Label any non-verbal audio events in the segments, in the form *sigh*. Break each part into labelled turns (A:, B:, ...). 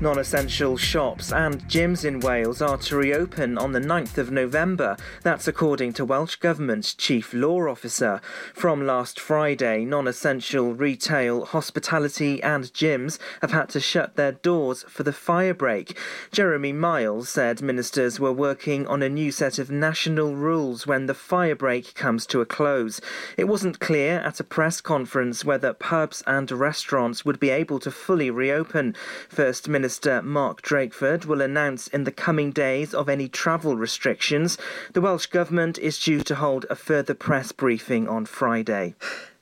A: Non essential shops and gyms in Wales are to reopen on the 9th of November. That's according to Welsh Government's Chief Law Officer. From last Friday, non essential retail, hospitality, and gyms have had to shut their doors for the fire break. Jeremy Miles said ministers were working on a new set of national rules when the fire break comes to a close. It wasn't clear at a press conference whether pubs and restaurants would be able to fully reopen. First Minister Minister Mark Drakeford will announce in the coming days of any travel restrictions. The Welsh Government is due to hold a further press briefing on Friday.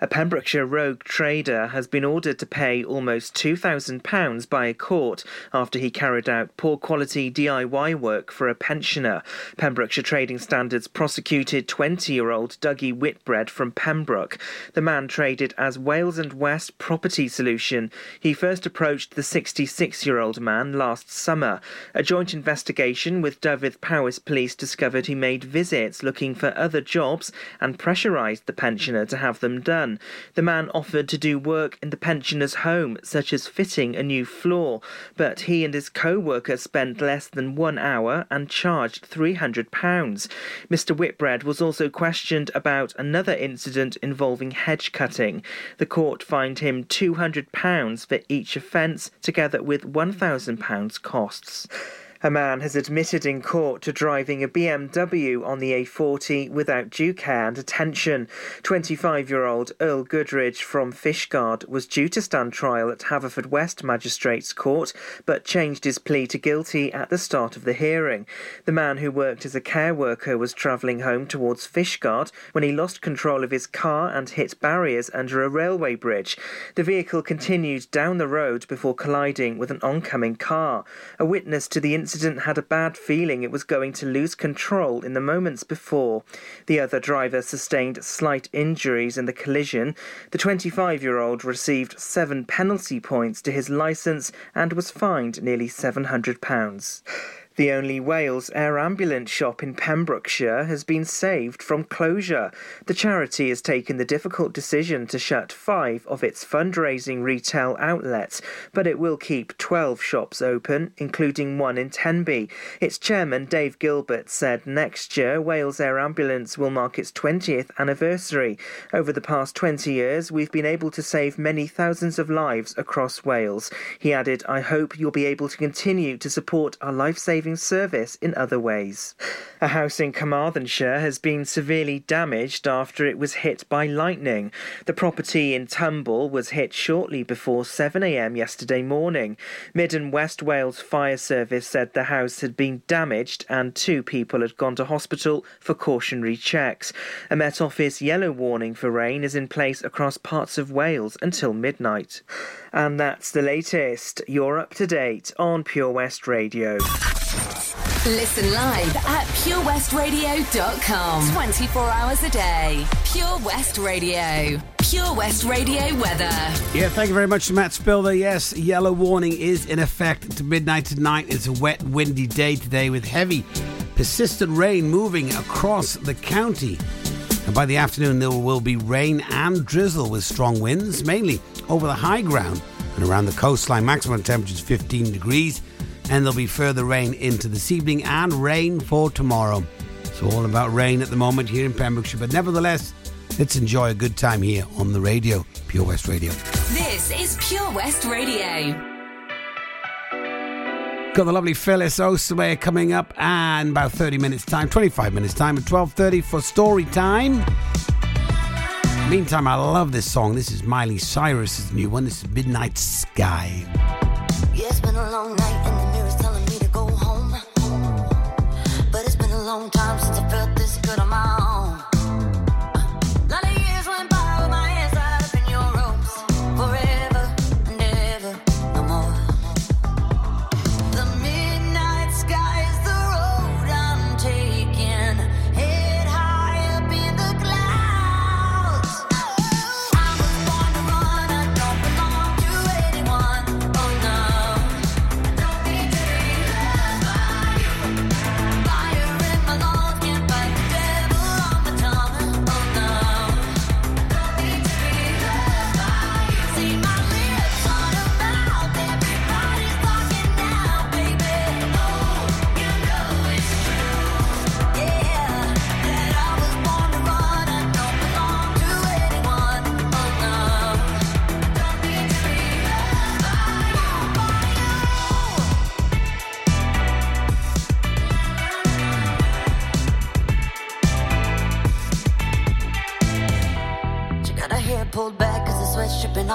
A: A Pembrokeshire rogue trader has been ordered to pay almost £2,000 by a court after he carried out poor quality DIY work for a pensioner. Pembrokeshire Trading Standards prosecuted 20 year old Dougie Whitbread from Pembroke. The man traded as Wales and West Property Solution. He first approached the 66 year old man last summer. A joint investigation with Dyfed Powys Police discovered he made visits looking for other jobs and pressurised the pensioner to have them done. The man offered to do work in the pensioner's home, such as fitting a new floor, but he and his co worker spent less than one hour and charged £300. Mr. Whitbread was also questioned about another incident involving hedge cutting. The court fined him £200 for each offence, together with £1,000 costs. A man has admitted in court to driving a BMW on the A40 without due care and attention. 25 year old Earl Goodridge from Fishguard was due to stand trial at Haverfordwest Magistrates Court, but changed his plea to guilty at the start of the hearing. The man who worked as a care worker was travelling home towards Fishguard when he lost control of his car and hit barriers under a railway bridge. The vehicle continued down the road before colliding with an oncoming car. A witness to the incident incident had a bad feeling it was going to lose control in the moments before. The other driver sustained slight injuries in the collision. The 25 year old received seven penalty points to his licence and was fined nearly £700. The only Wales air ambulance shop in Pembrokeshire has been saved from closure. The charity has taken the difficult decision to shut five of its fundraising retail outlets, but it will keep 12 shops open, including one in Tenby. Its chairman, Dave Gilbert, said next year Wales Air Ambulance will mark its 20th anniversary. Over the past 20 years, we've been able to save many thousands of lives across Wales. He added, I hope you'll be able to continue to support our life saving saving service in other ways. A house in Carmarthenshire has been severely damaged after it was hit by lightning. The property in Tumble was hit shortly before 7am yesterday morning. Mid and West Wales Fire Service said the house had been damaged and two people had gone to hospital for cautionary checks. A Met Office yellow warning for rain is in place across parts of Wales until midnight. And that's the latest. You're up to date on Pure West Radio.
B: Listen live at purewestradio.com. 24 hours a day. Pure West Radio. Pure West Radio weather.
C: Yeah, thank you very much to Matt Spilder. Yes, yellow warning is in effect to midnight tonight. It's a wet, windy day today with heavy, persistent rain moving across the county. And by the afternoon, there will be rain and drizzle with strong winds, mainly over the high ground and around the coastline. Maximum temperatures 15 degrees and there'll be further rain into this evening and rain for tomorrow. So, all about rain at the moment here in Pembrokeshire, but nevertheless, let's enjoy a good time here on the radio, Pure West Radio.
B: This is Pure West Radio.
C: Got the lovely Phyllis Osaway coming up and about 30 minutes time, 25 minutes time at 12.30 for story time. Meantime, I love this song. This is Miley Cyrus's new one. This is Midnight Sky.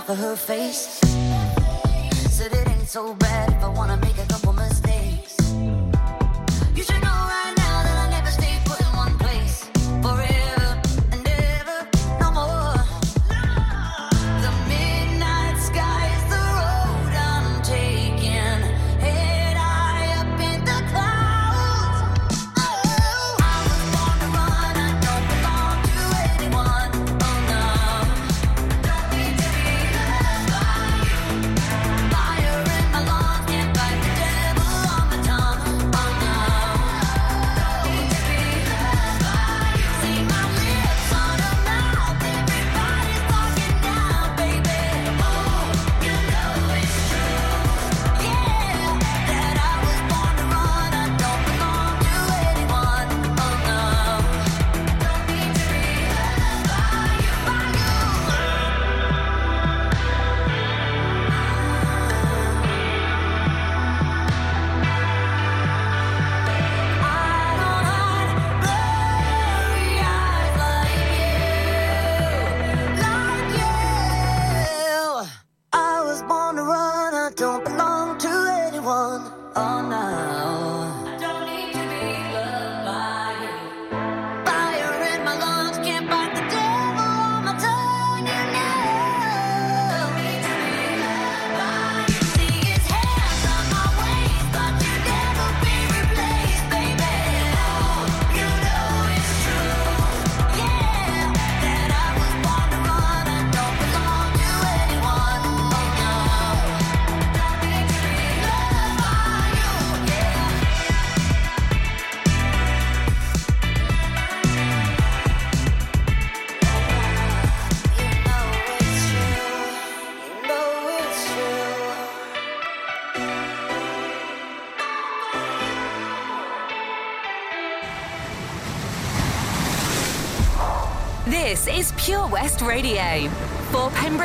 D: of her face. Said it ain't so bad.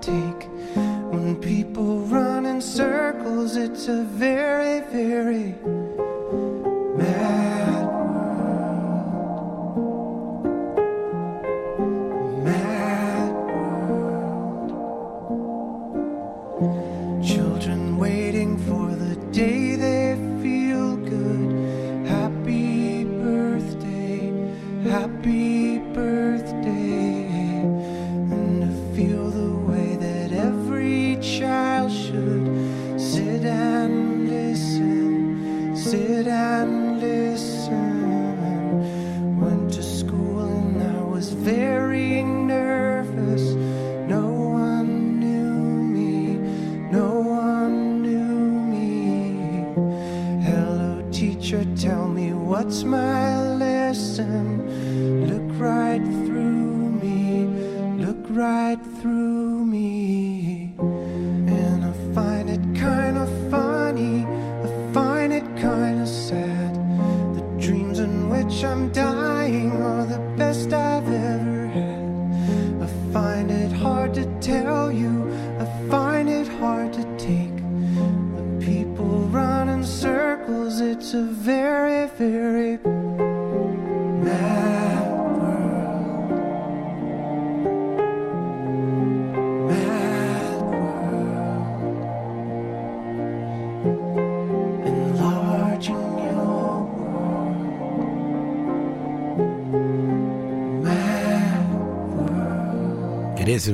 B: take. When people run in circles, it's a very, very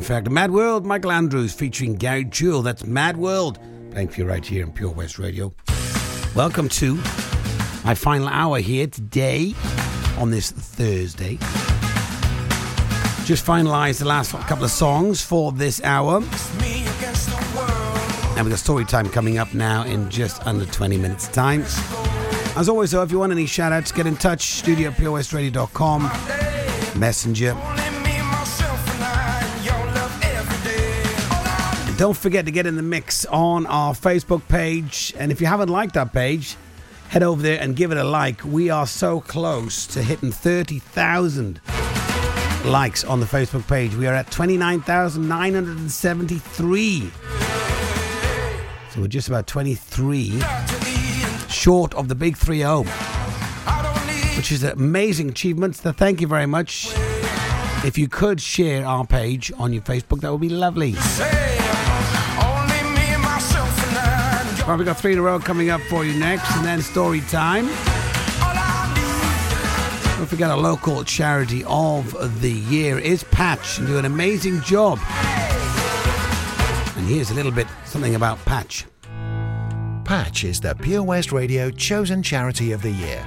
C: fact, Mad World. Michael Andrews featuring Gary Jules. That's Mad World. Playing for you right here in Pure West Radio. Welcome to my final hour here today on this Thursday. Just finalised the last couple of songs for this hour. And we've got story time coming up now in just under 20 minutes' time. As always, though, if you want any shout outs, get in touch. Studio at purewestradio.com. Messenger. Don't forget to get in the mix on our Facebook page. And if you haven't liked that page, head over there and give it a like. We are so close to hitting 30,000 likes on the Facebook page. We are at 29,973. So we're just about 23 short of the big 3 0, which is an amazing achievement. So thank you very much. If you could share our page on your Facebook, that would be lovely. Right, we've got three in a row coming up for you next, and then story time. Don't forget our local charity of the year is Patch and do an amazing job. And here's a little bit something about Patch.
E: Patch is the Pure West Radio chosen charity of the year.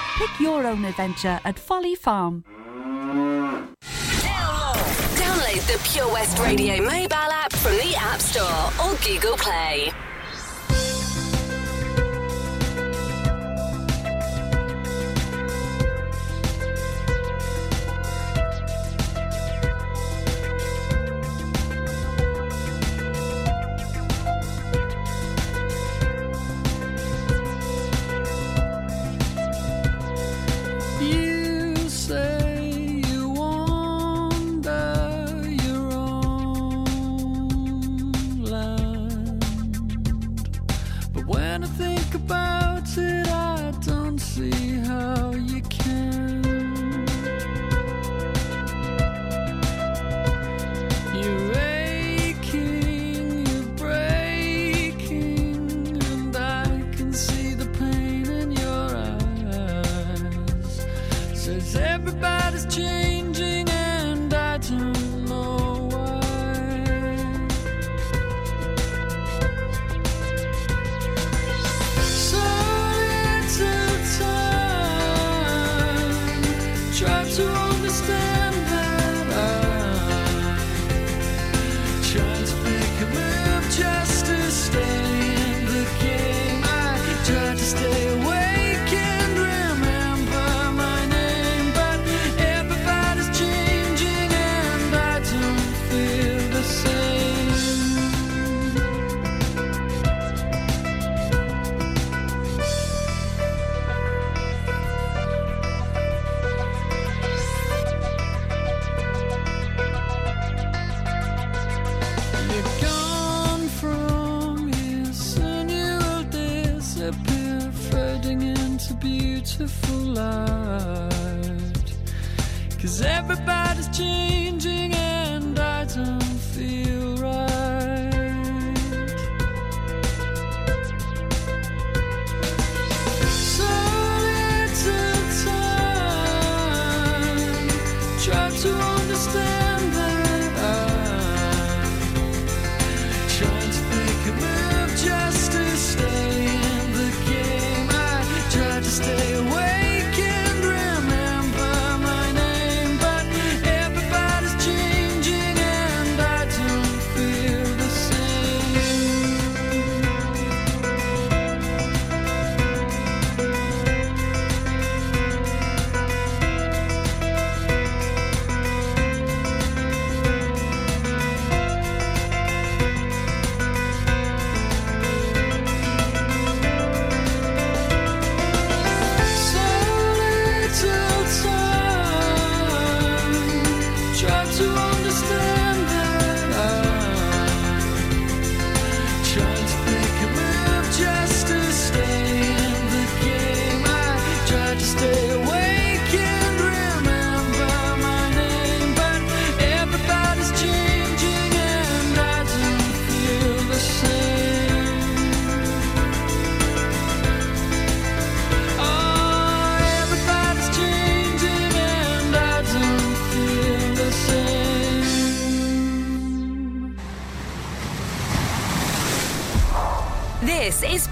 F: Pick your own adventure at Folly Farm.
G: Download the Pure West Radio mobile app from the App Store or Google Play.
H: Trying to make a move stay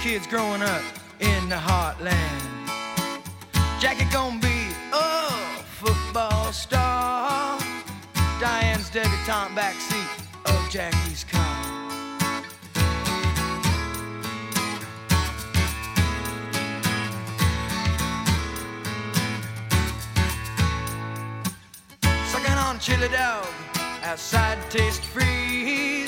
I: Kids growing up in the heartland. Jackie gonna be a football star. Diane's debutante backseat of Jackie's car. Sucking on chili dog outside Tastee Freez.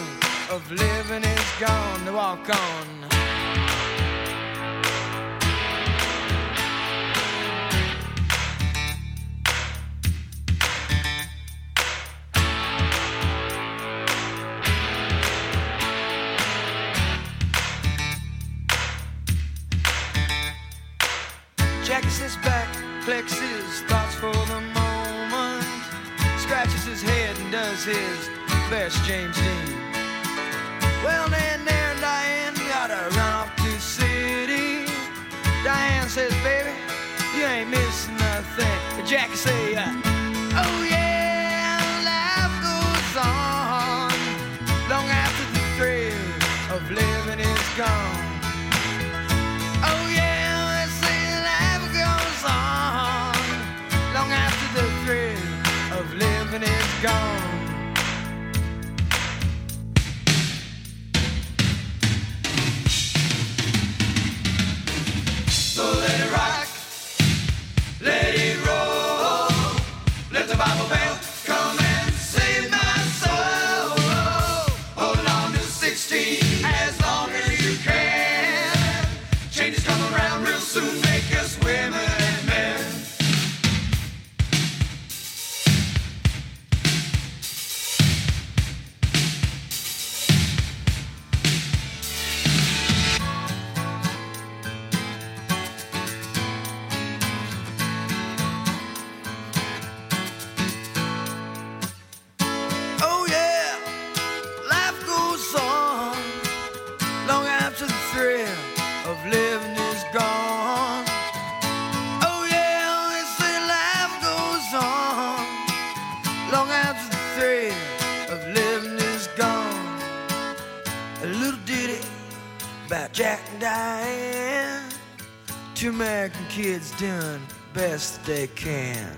I: of living is gone. To walk on. Jackie sits back, flexes thoughts for the moment, scratches his head and does his best James Dean. Well, then there, Diane, gotta run off to city. Diane says, baby, you ain't missing nothing. But Jackie say, uh, oh yeah, life goes on long after the thrill of living is gone. Oh yeah, say life goes on long after the thrill of living is gone. Jack and Diane, two American kids doing best they can.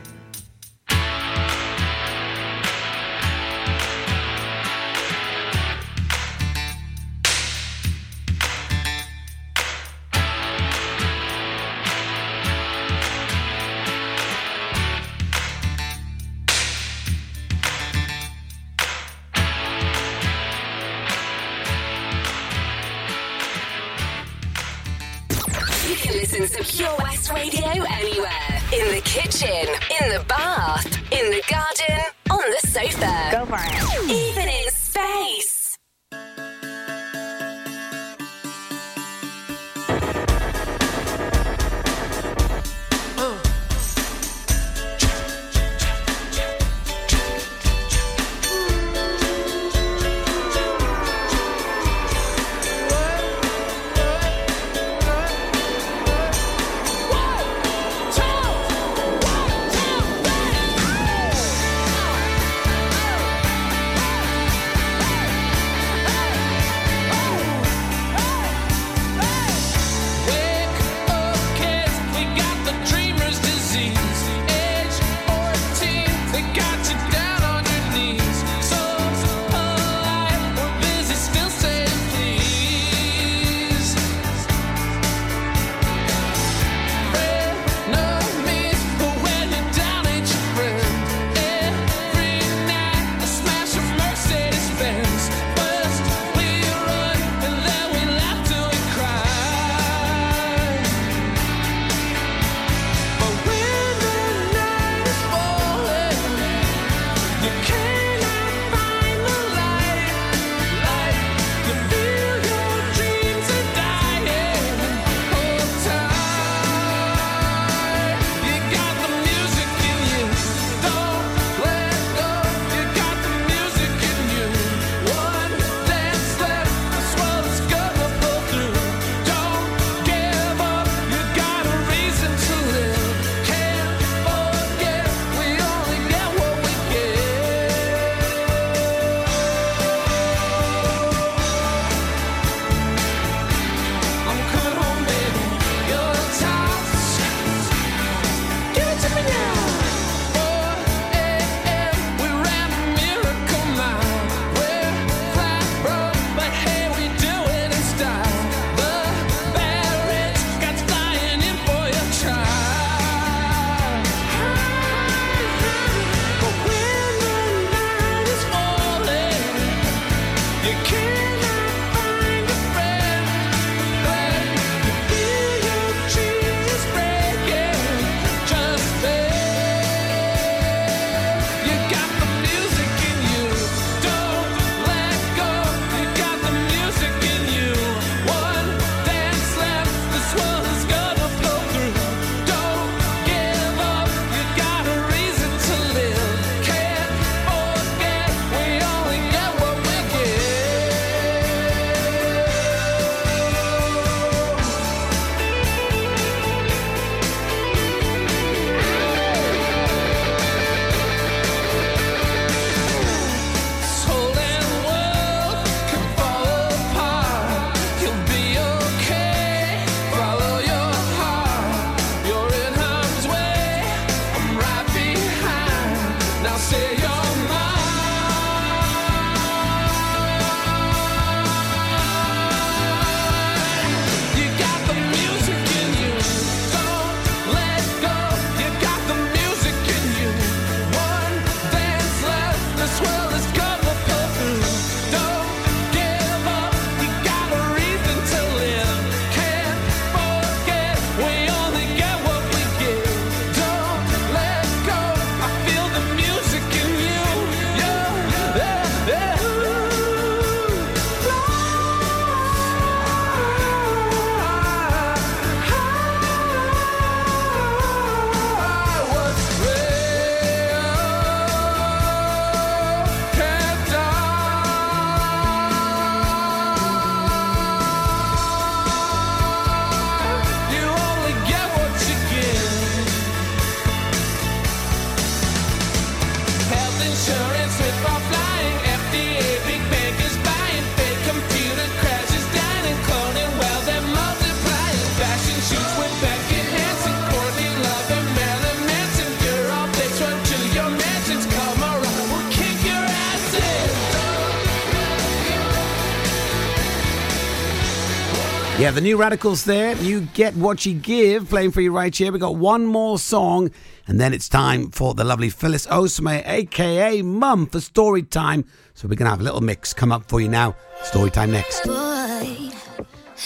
B: The
C: new Radicals there. You get what you give. Playing for you right here. We got one more song, and then it's time for the lovely Phyllis Osme, aka Mum, for story time. So we're gonna have a little mix come up for you now. Story time next.
J: Boy,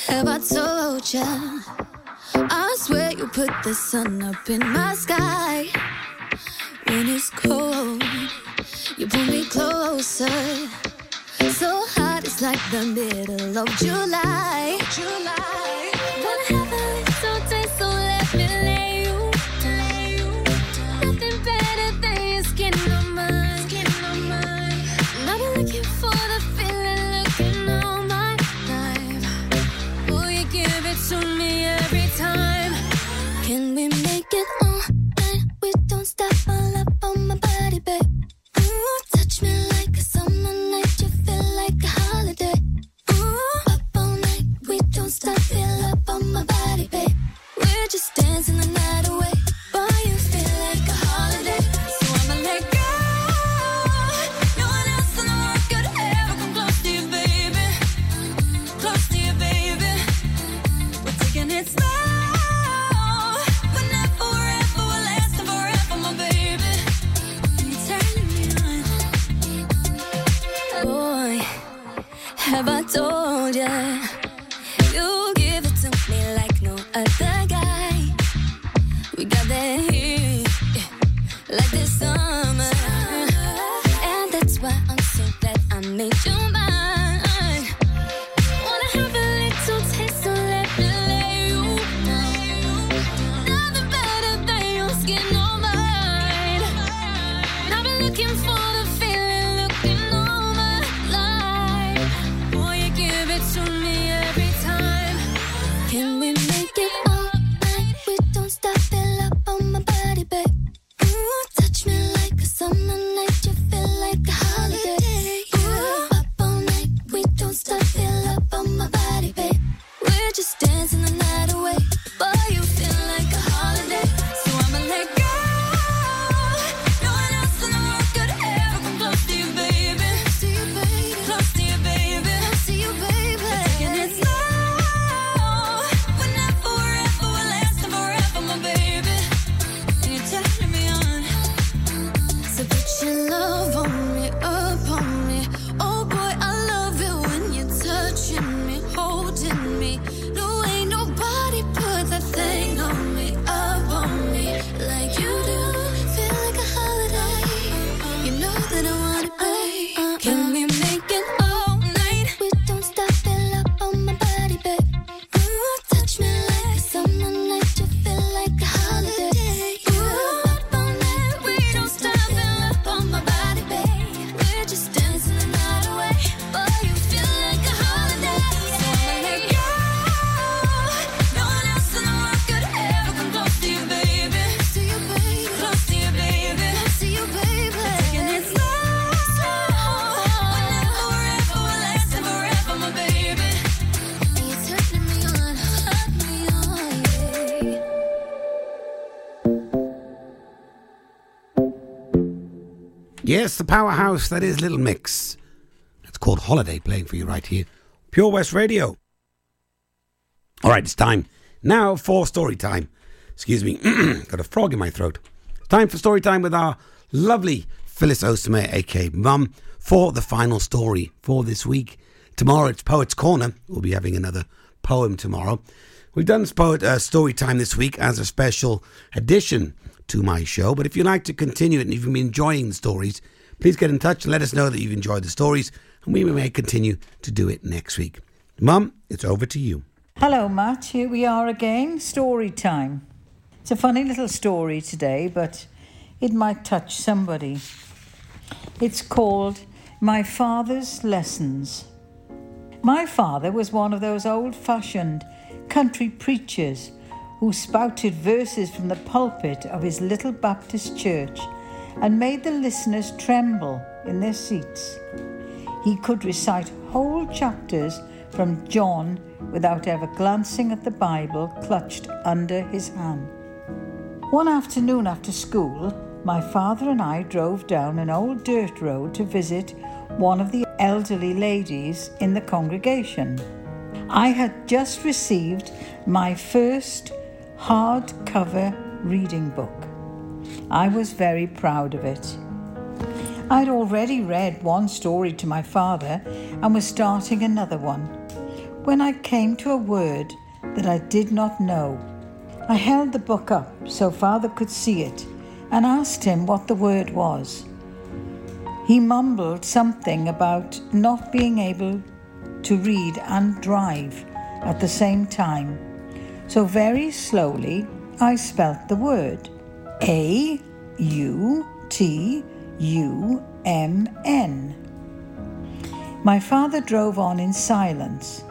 J: have I told ya? I swear you put the sun up in my sky. When it's cold, you pull me closer. So hot, like the middle of July. July. Wanna have a little taste, so let me lay you. Lay you. Nothing better than your skin on mine. Skin on mine. And I've been looking for the feeling, looking all my life. Will you give it to me every time? Can we make it all night? We don't stop all up on my body, babe. Ooh, touch me like told? You
C: powerhouse that is Little Mix. It's called Holiday playing for you right here. Pure West Radio. All right, it's time now for story time. Excuse me, *clears throat* got a frog in my throat. It's time for story time with our lovely Phyllis Osame, aka Mum, for the final story for this week. Tomorrow it's Poets Corner. We'll be having another poem tomorrow. We've done poet uh, story time this week as a special addition to my show. But if you'd like to continue it and if you've been enjoying the stories, please get in touch and let us know that you've enjoyed the stories, and we may continue to do it next week. Mum, it's over to you.
K: Hello, Matt. Here we are again. Story time. It's a funny little story today, but it might touch somebody. It's called My Father's Lessons. My father was one of those old fashioned country preachers who spouted verses from the pulpit of his little Baptist church and made the listeners tremble in their seats. He could recite whole chapters from John without ever glancing at the Bible clutched under his hand. One afternoon after school, my father and I drove down an old dirt road to visit one of the elderly ladies in the congregation. I had just received my first hardcover reading book. I was very proud of it. I'd already read one story to my father and was starting another one when I came to a word that I did not know. I held the book up so father could see it and asked him what the word was. He mumbled something about not being able to read and drive at the same time. So very slowly I spelt the word A U T U M N. My father drove on in silence.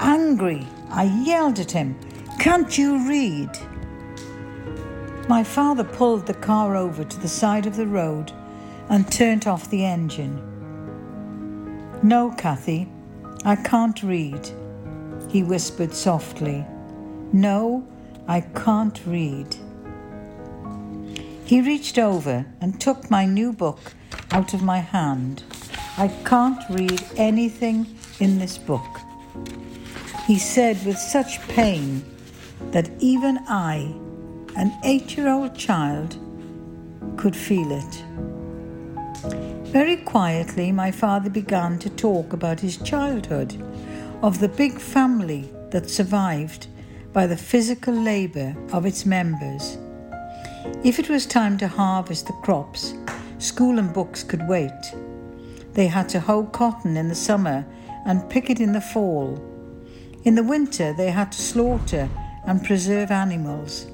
K: Angry, I yelled at him, Can't you read? My father pulled the car over to the side of the road and turned off the engine. No, Kathy, I can't read, he whispered softly. No, I can't read. He reached over and took my new book out of my hand. I can't read anything in this book. He said with such pain that even I, an eight year old child, could feel it. Very quietly, my father began to talk about his childhood, of the big family that survived by the physical labour of its members. If it was time to harvest the crops, school and books could wait. They had to hoe cotton in the summer and pick it in the fall. In the winter, they had to slaughter and preserve animals.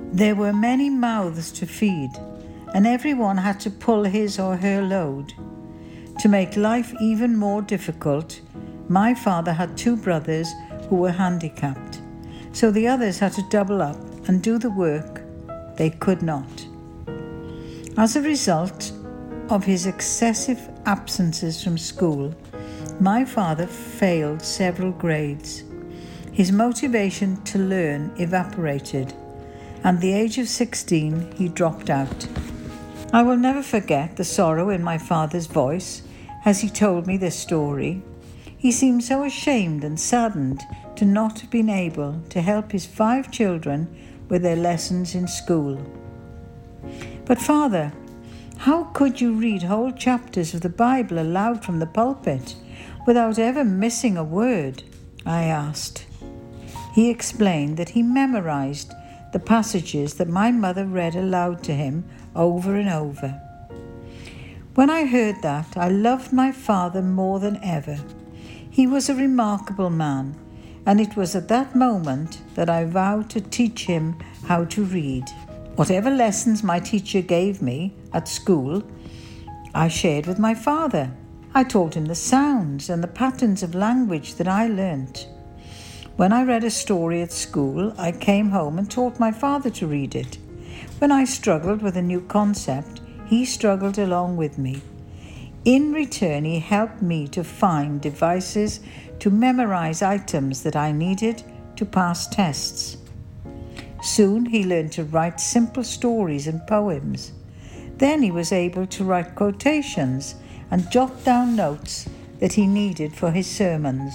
K: There were many mouths to feed, and everyone had to pull his or her load. To make life even more difficult, my father had two brothers who were handicapped, so the others had to double up and do the work they could not. As a result of his excessive absences from school, my father failed several grades. His motivation to learn evaporated. And at the age of 16, he dropped out. I will never forget the sorrow in my father's voice as he told me this story. He seemed so ashamed and saddened to not have been able to help his five children with their lessons in school. But, Father, how could you read whole chapters of the Bible aloud from the pulpit without ever missing a word? I asked. He explained that he memorized the passages that my mother read aloud to him over and over. When I heard that, I loved my father more than ever. He was a remarkable man, and it was at that moment that I vowed to teach him how to read. Whatever lessons my teacher gave me at school, I shared with my father. I taught him the sounds and the patterns of language that I learnt. When I read a story at school, I came home and taught my father to read it. When I struggled with a new concept, he struggled along with me. In return, he helped me to find devices to memorize items that I needed to pass tests. Soon he learned to write simple stories and poems. Then he was able to write quotations and jot down notes that he needed for his sermons.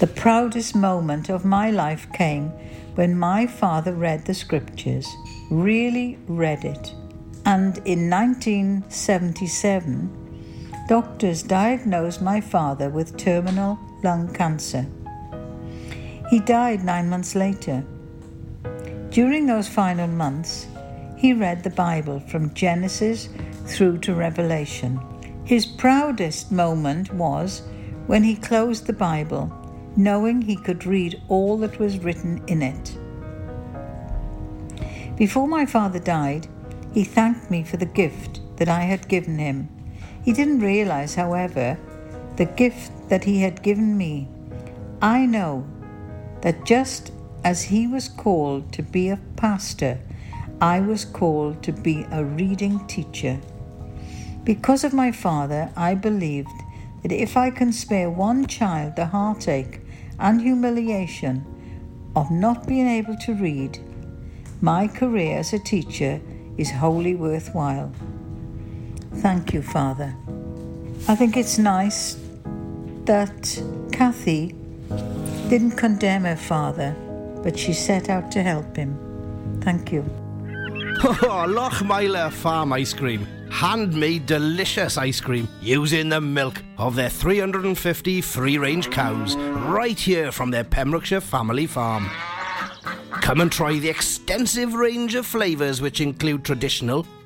K: The proudest moment of my life came when my father read the scriptures, really read it. And in 1977, doctors diagnosed my father with terminal lung cancer. He died nine months later. During those final months, he read the Bible from Genesis through to Revelation. His proudest moment was when he closed the Bible knowing he could read all that was written in it. Before my father died, he thanked me for the gift that I had given him. He didn't realize, however, the gift that he had given me. I know that just as he was called to be a pastor, I was called to be a reading teacher. Because of my father, I believed that if I can spare one child the heartache and humiliation of not being able to read, my career as a teacher is wholly worthwhile. Thank you, Father. I think it's nice that Kathy didn't condemn her father, but she set out to help him. Thank you. *laughs*
L: Oh, Lochmeyler Farm Ice Cream. Handmade delicious ice cream using the milk of their 350 free range cows right here from their Pembrokeshire family farm. Come and try the extensive range of flavours which include traditional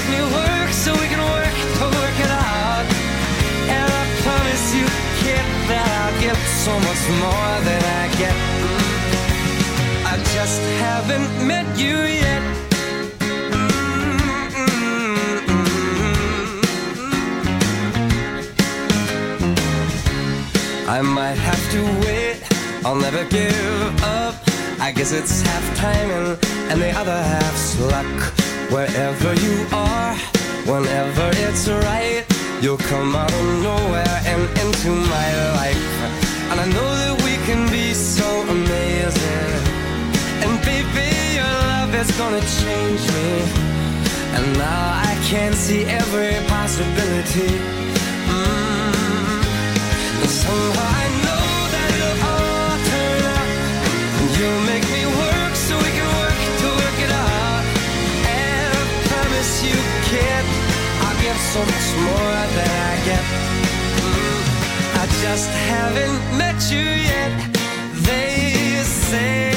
M: make me work so we can work to work it out. And I promise you, kid, that I'll give so much more than I get. I just haven't met you yet. I might have to wait, I'll never give up. I guess it's half timing and the other half's luck. Wherever you are, whenever it's right, you'll come out of nowhere and into my life. And I know that we can be so amazing. And baby, your love is gonna change me. And now I can see every possibility. Mm. And somehow I so much more than I get. I just haven't met you yet. They say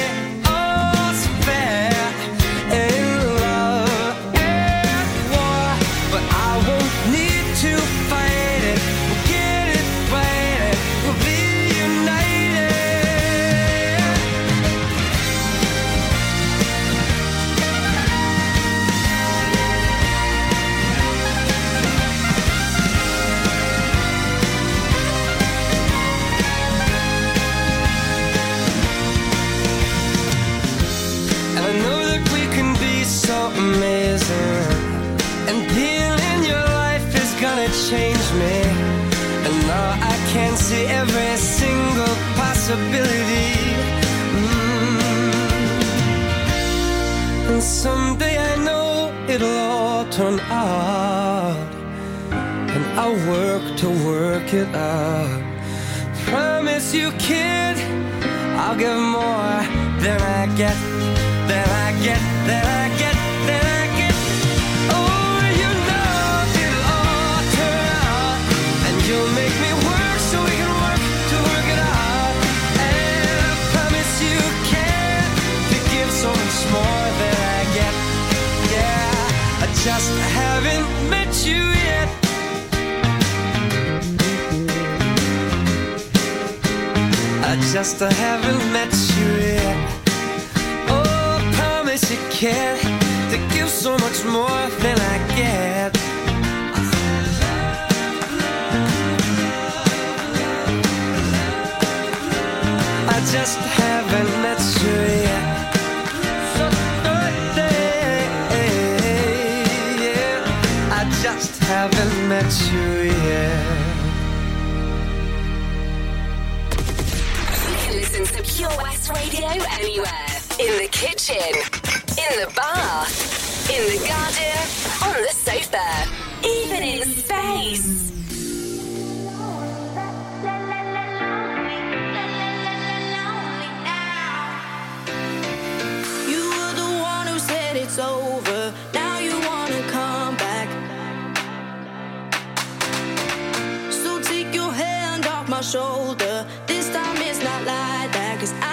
M: turn out. And I'll work to work it out. Promise you, kid, I'll give more than I get, just haven't met you yet. I just haven't met you yet. Oh, promise you can't. To give so much more than I get. I just haven't.
G: listen to Pure West Radio anywhere. In the kitchen, in the bath, in the garden, on the sofa, even in space.
D: it's over shoulder. This time it's not like that, cause I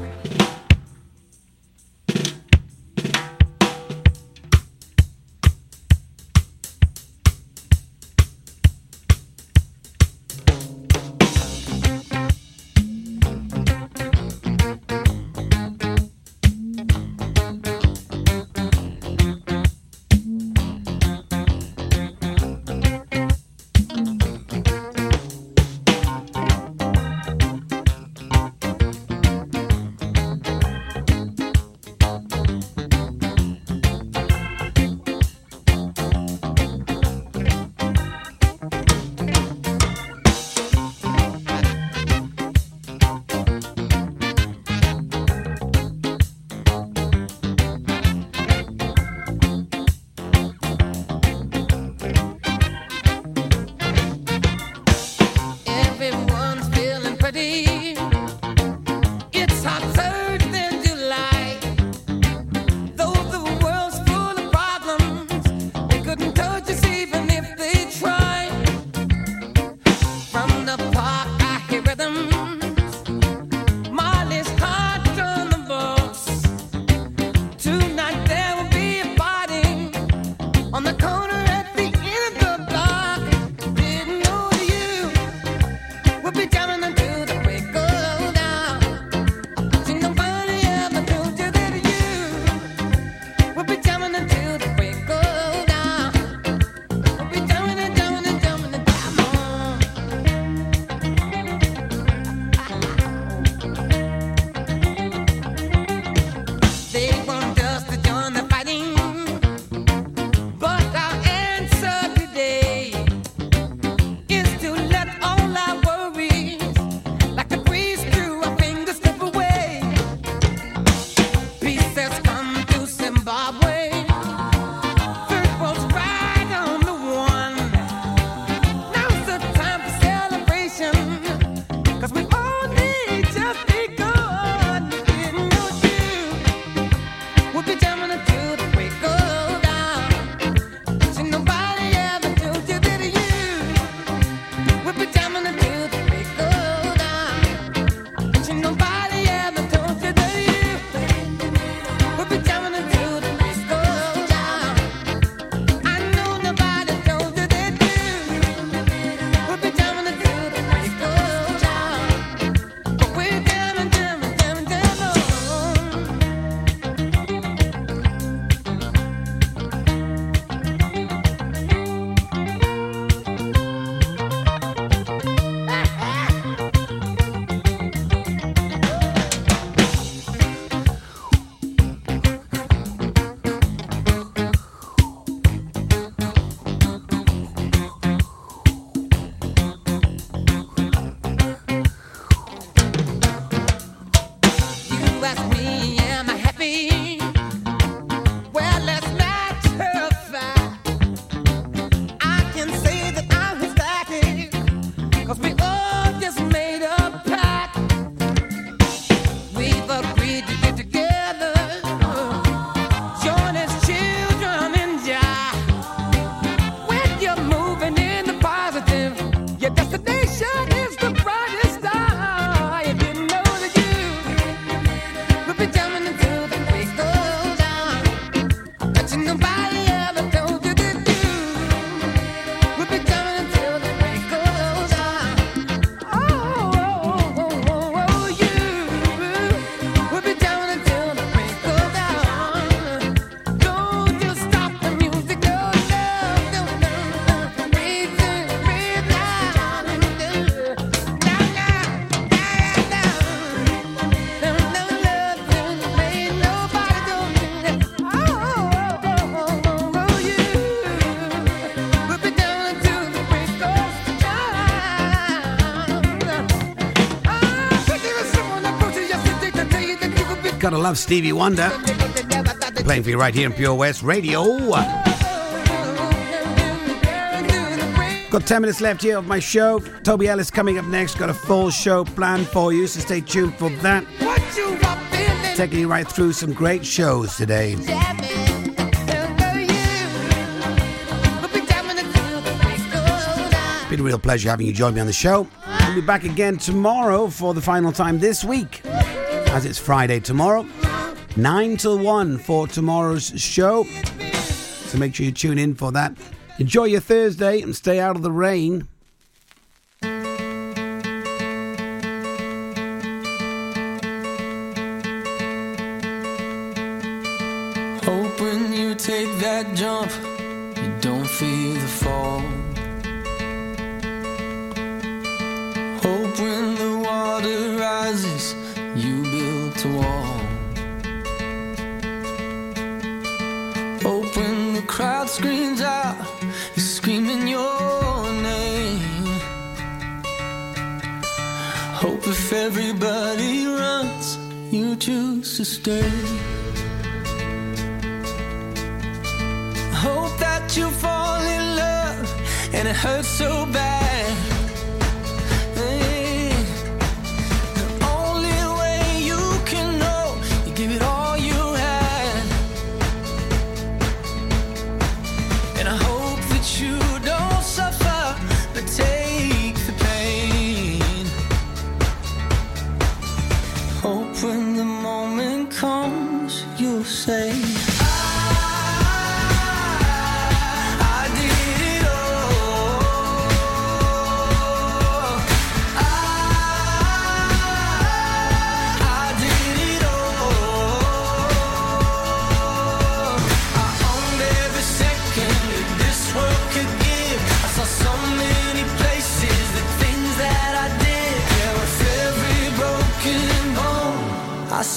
C: Love Stevie Wonder. Playing for you right here in Pure West Radio. Got 10 minutes left here of my show. Toby Ellis coming up next. Got a full show planned for you, so stay tuned for that. Taking you right through some great shows today. It's been a real pleasure having you join me on the show. I'll be back again tomorrow for the final time this week, as it's Friday tomorrow. 9 till 1 for tomorrow's show. So make sure you tune in for that. Enjoy your Thursday and stay out of the rain.
H: You take that jump, you don't feel the fall. Stay. Hope that you fall in love and it hurts so bad.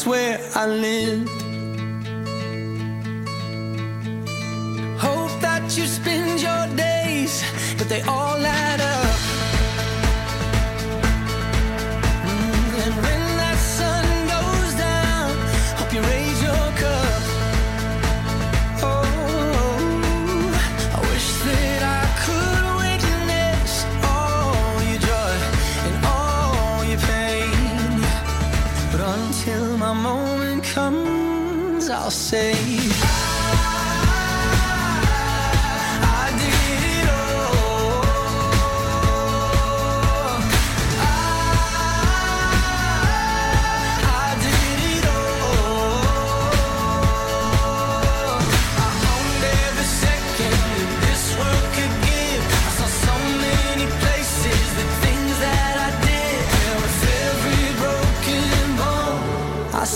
H: Swear I lived. Until my moment comes, I'll say.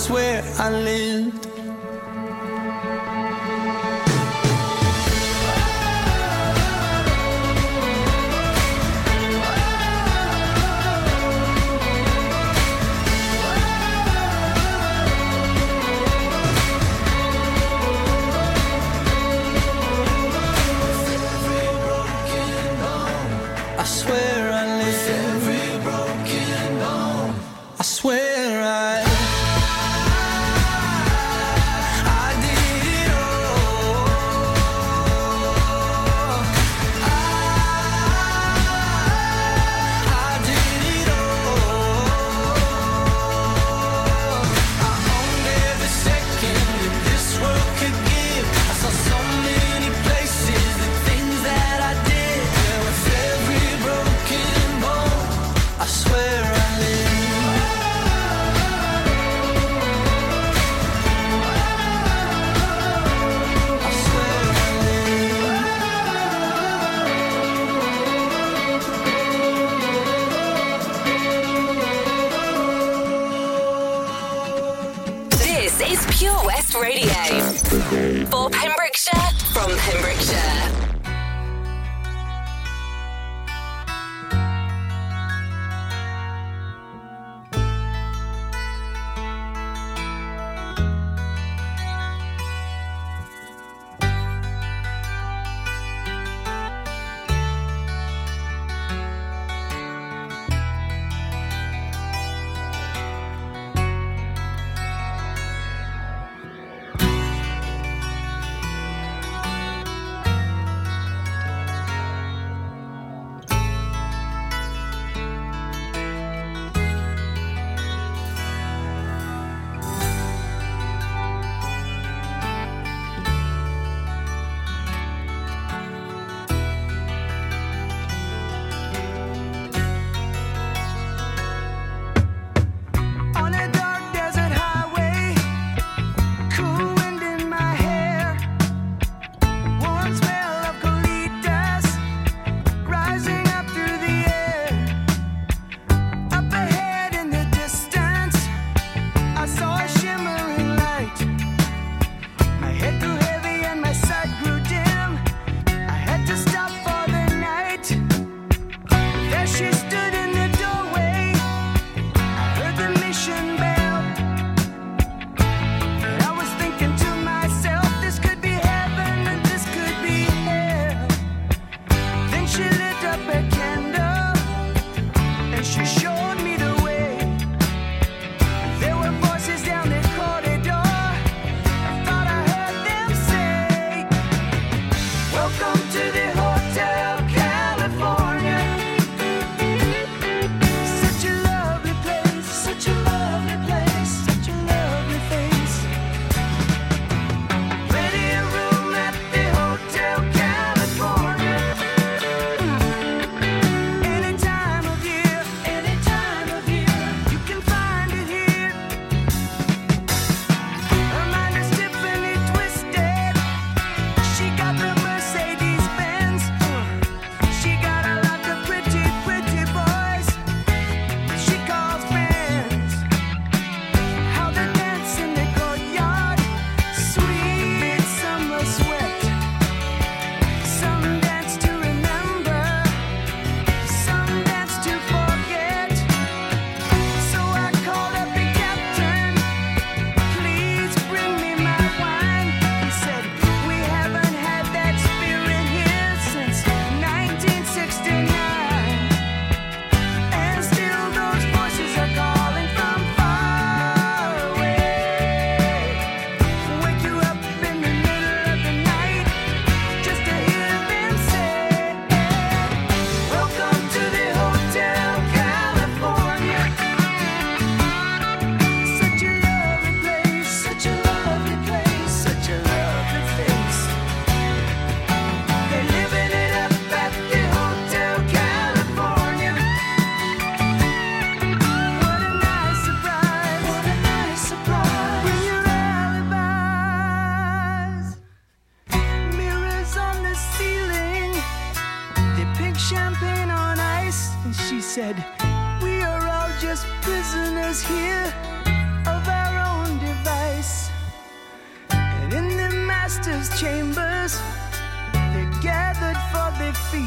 H: Swear I lived.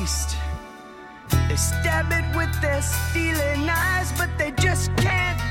H: The
B: feast. They stab it with their steely eyes, but they just can't